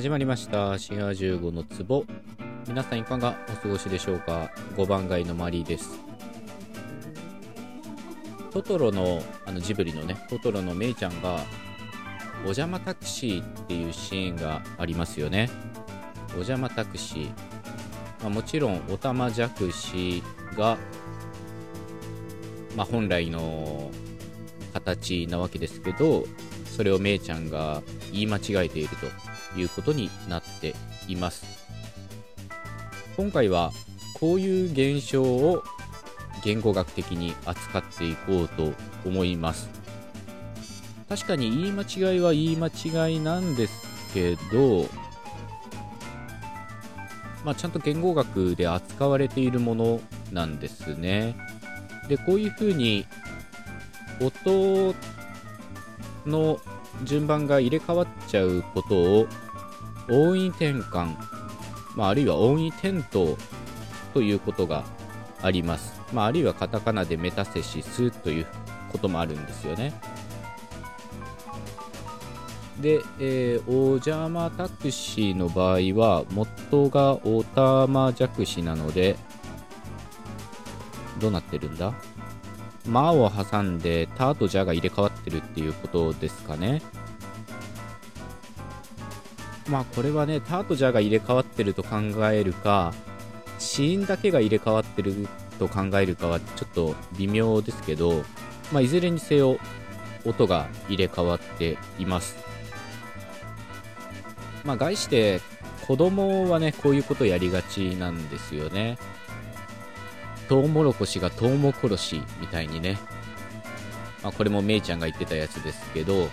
始まりました。シガ15の壺。皆さんいかがお過ごしでしょうか？5番街のマリーです。トトロのあのジブリのねトトロのメイちゃんがお邪魔タクシーっていうシーンがありますよね。お邪魔タクシー、まあ、もちろんおたまじゃくしが、まあ、本来の形なわけですけどそれをメイちゃんが言い間違えていると。いうことになっています今回はこういう現象を言語学的に扱っていこうと思います確かに言い間違いは言い間違いなんですけどまあ、ちゃんと言語学で扱われているものなんですね。で、こういうふうに音の順番が入れ替わっちゃうことを音位転換、まあ、あるいは音位転倒ということがあります。まあ、あるいはカタカナでメタセシスということもあるんですよね。で、えー、お邪魔タクシーの場合は、元がおたまじゃくしなので、どうなってるんだ？まを挟んで、たとじゃが入れ替わってるっていうことですかね。まあこれはね、たとじゃが入れ替わってると考えるか、死因だけが入れ替わってると考えるかはちょっと微妙ですけど、まあいずれにせよ音が入れ替わっています。まあ概して子供はね、こういうことやりがちなんですよね。トウモロコシがトウモコロシみたいにね、まあ、これもめいちゃんが言ってたやつですけど、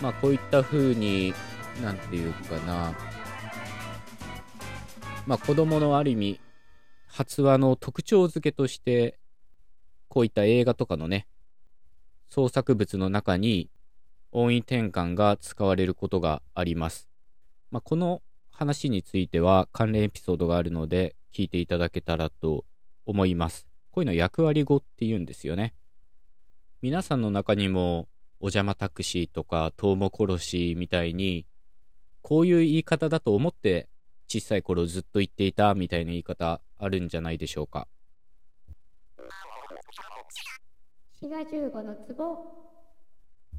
まあ、こういった風に、なんていうかな、まあ、子供のある意味、発話の特徴付けとして、こういった映画とかのね、創作物の中に音位転換が使われることがあります。まあ、この話については関連エピソードがあるので聞いていただけたらと思います。こういうの役割語って言うんですよね。皆さんの中にもお邪魔タクシーとかトウモコロシみたいにこういう言い方だと思って小さい頃ずっと言っていたみたいな言い方あるんじゃないでしょうか。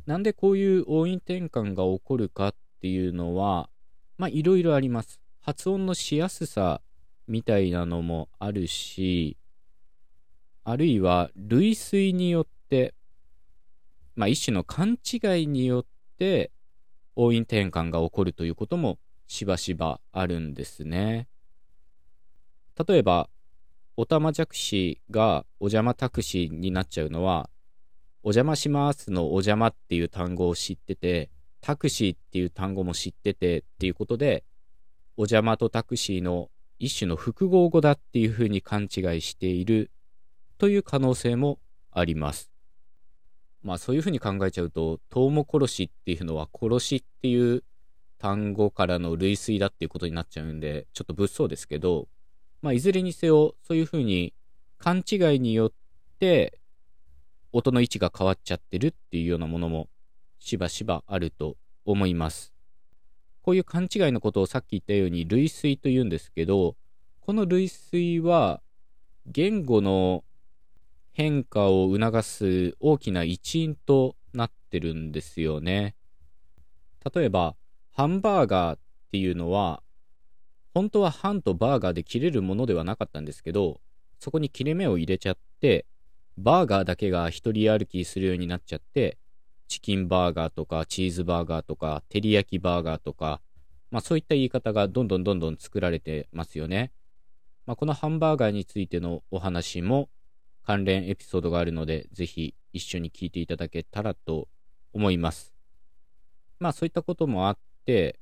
なんでこういう音韻転換が起こるかっていうのはまあいろいろあります。発音のしやすさみたいなのもあるし、あるいは類推によって、まあ一種の勘違いによって音韻転換が起こるということもしばしばあるんですね。例えば、おたまじゃくしがお邪魔タクシーになっちゃうのは、お邪魔しますのお邪魔っていう単語を知ってて、タクシーっていう単語も知っててっていうことで、お邪魔とタクシーの一種の複合語だっていうふうに勘違いしているという可能性もあります。まあそういうふうに考えちゃうと、トウモ殺しっていうのは殺しっていう単語からの類推だっていうことになっちゃうんで、ちょっと物騒ですけど、まあいずれにせよ、そういうふうに勘違いによって音の位置が変わっちゃってるっていうようなものもしばしばあると思います。こういう勘違いのことをさっき言ったように類推と言うんですけど、この類推は言語の変化を促す大きな一因となってるんですよね。例えば、ハンバーガーっていうのは、本当はハンとバーガーで切れるものではなかったんですけど、そこに切れ目を入れちゃって、バーガーだけが一人歩きするようになっちゃって、チキンバーガーとかチーズバーガーとか照り焼きバーガーとか、まあそういった言い方がどんどんどんどん作られてますよね。まあ、このハンバーガーについてのお話も関連エピソードがあるので、ぜひ一緒に聞いていただけたらと思います。まあそういったこともあって、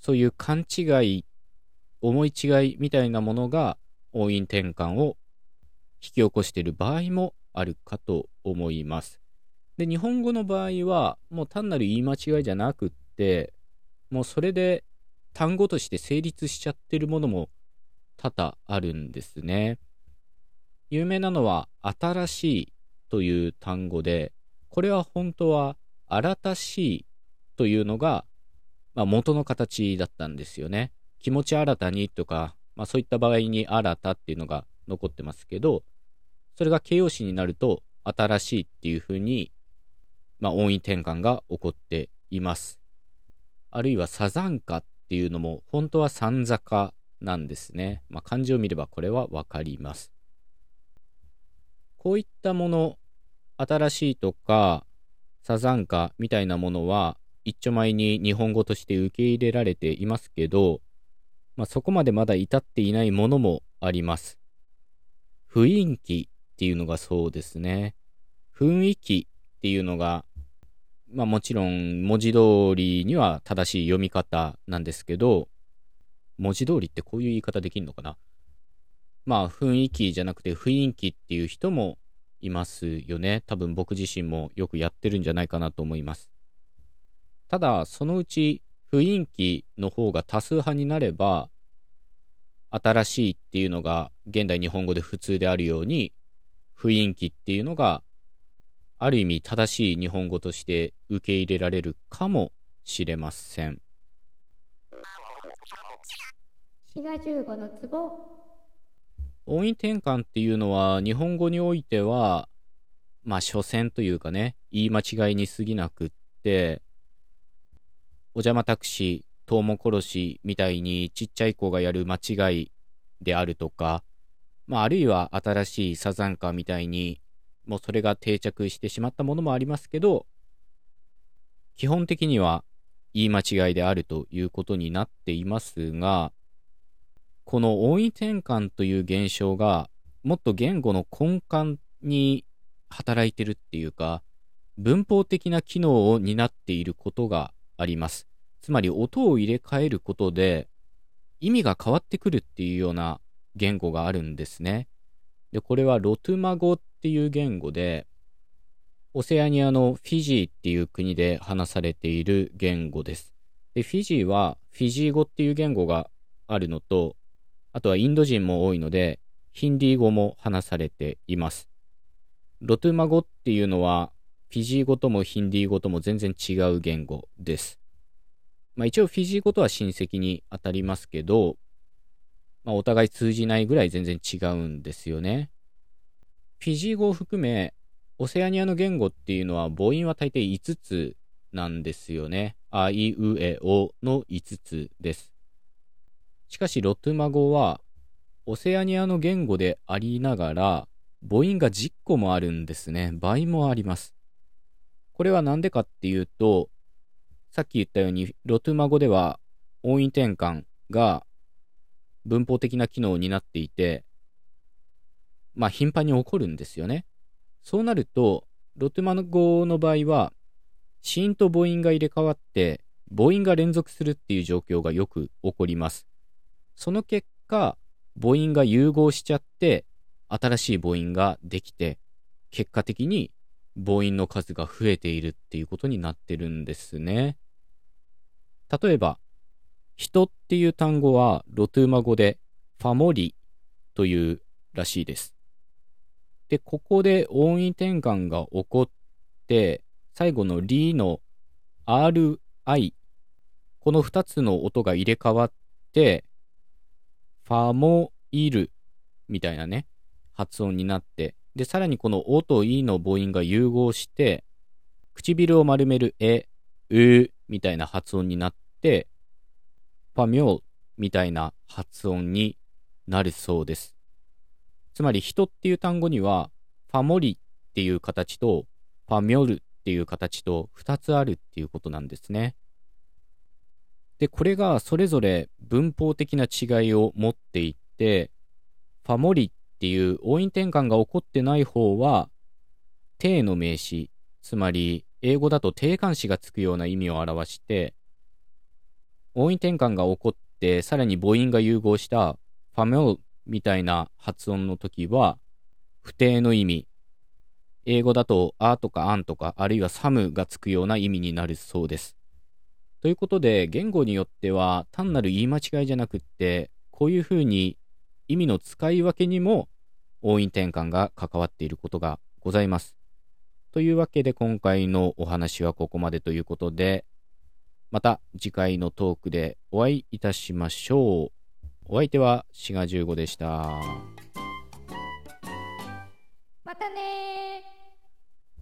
そういう勘違い、思い違いみたいなものが音韻転換を引き起こしている場合もあるかと思います。で、日本語の場合は、もう単なる言い間違いじゃなくって、もうそれで単語として成立しちゃってるものも多々あるんですね。有名なのは、新しいという単語で、これは本当は、新しいというのがまあ、元の形だったんですよね。気持ち新たにとか、まあ、そういった場合に新たっていうのが残ってますけど、それが形容詞になると、新しいっていうふうに、まあ、音位転換が起こっています。あるいはサザンカっていうのも、本当は三坂なんですね。まあ、漢字を見ればこれはわかります。こういったもの、新しいとか、サザンカみたいなものは、一丁前に日本語として受け入れられていますけど、まあ、そこまでまだ至っていないものもあります。雰囲気っていうのがそうですね。雰囲気っていうのが、まあもちろん文字通りには正しい読み方なんですけど、文字通りってこういう言い方できるのかな？まあ雰囲気じゃなくて雰囲気っていう人もいますよね。多分僕自身もよくやってるんじゃないかなと思います。ただ、そのうち雰囲気の方が多数派になれば、新しいっていうのが現代日本語で普通であるように、雰囲気っていうのがある意味正しい日本語として受け入れられるかもしれません。滋賀15の壺音位転換っていうのは日本語においてはまあ所詮というかね言い間違いに過ぎなくってお邪魔タクシー、トウモコロシみたいにちっちゃい子がやる間違いであるとか、まあ、あるいは新しいサザンカみたいに、もうそれが定着してしまったものもありますけど、基本的には言い間違いであるということになっていますが、この音位転換という現象が、もっと言語の根幹に働いてるっていうか、文法的な機能を担っていることがあります。つまり音を入れ替えることで意味が変わってくるっていうような言語があるんですね。で、これはロトゥマ語っていう言語で、オセアニアのフィジーっていう国で話されている言語です。で、フィジーはフィジー語っていう言語があるのと、あとはインド人も多いので、ヒンディー語も話されています。ロトゥマ語っていうのはフィジー語ともヒンディー語とも全然違う言語です。まあ一応フィジー語とは親戚に当たりますけど、まあお互い通じないぐらい全然違うんですよね。フィジー語を含め、オセアニアの言語っていうのは母音は大抵5つなんですよね。あいうえおの5つです。しかしロトゥマ語はオセアニアの言語でありながら母音が10個もあるんですね。倍もあります。これは何でかっていうと、さっき言ったように、ロトゥマ語では音位転換が文法的な機能を担っていて、まあ頻繁に起こるんですよね。そうなると、ロトゥマ語の場合は、子音と母音が入れ替わって、母音が連続するっていう状況がよく起こります。その結果、母音が融合しちゃって、新しい母音ができて、結果的に母音の数が増えているっていうことになってるんですね。例えば、人っていう単語はロトゥーマ語でファモリというらしいです。で、ここで音位転換が起こって、最後のリの RI、この2つの音が入れ替わって、ファモイルみたいなね、発音になって、で、さらにこのおといの母音が融合して、唇を丸めるえ、うみたいな発音になって、ファミョーみたいな発音になるそうです。つまり人っていう単語には、ファモリっていう形と、ファミョルっていう形と2つあるっていうことなんですね。で、これがそれぞれ文法的な違いを持っていって、ファモリっていう音韻転換が起こってない方は、定の名詞、つまり英語だと定冠詞がつくような意味を表して、音韻転換が起こってさらに母音が融合したファメオみたいな発音の時は、不定の意味、英語だとあとかあんとか、あるいはサムがつくような意味になるそうです。ということで、言語によっては単なる言い間違いじゃなくって、こういうふうに意味の使い分けにも音韻転換が関わっていることがございます。というわけで今回のお話はここまでということで、また次回のトークでお会いいたしましょう。お相手は志賀15でした。またねー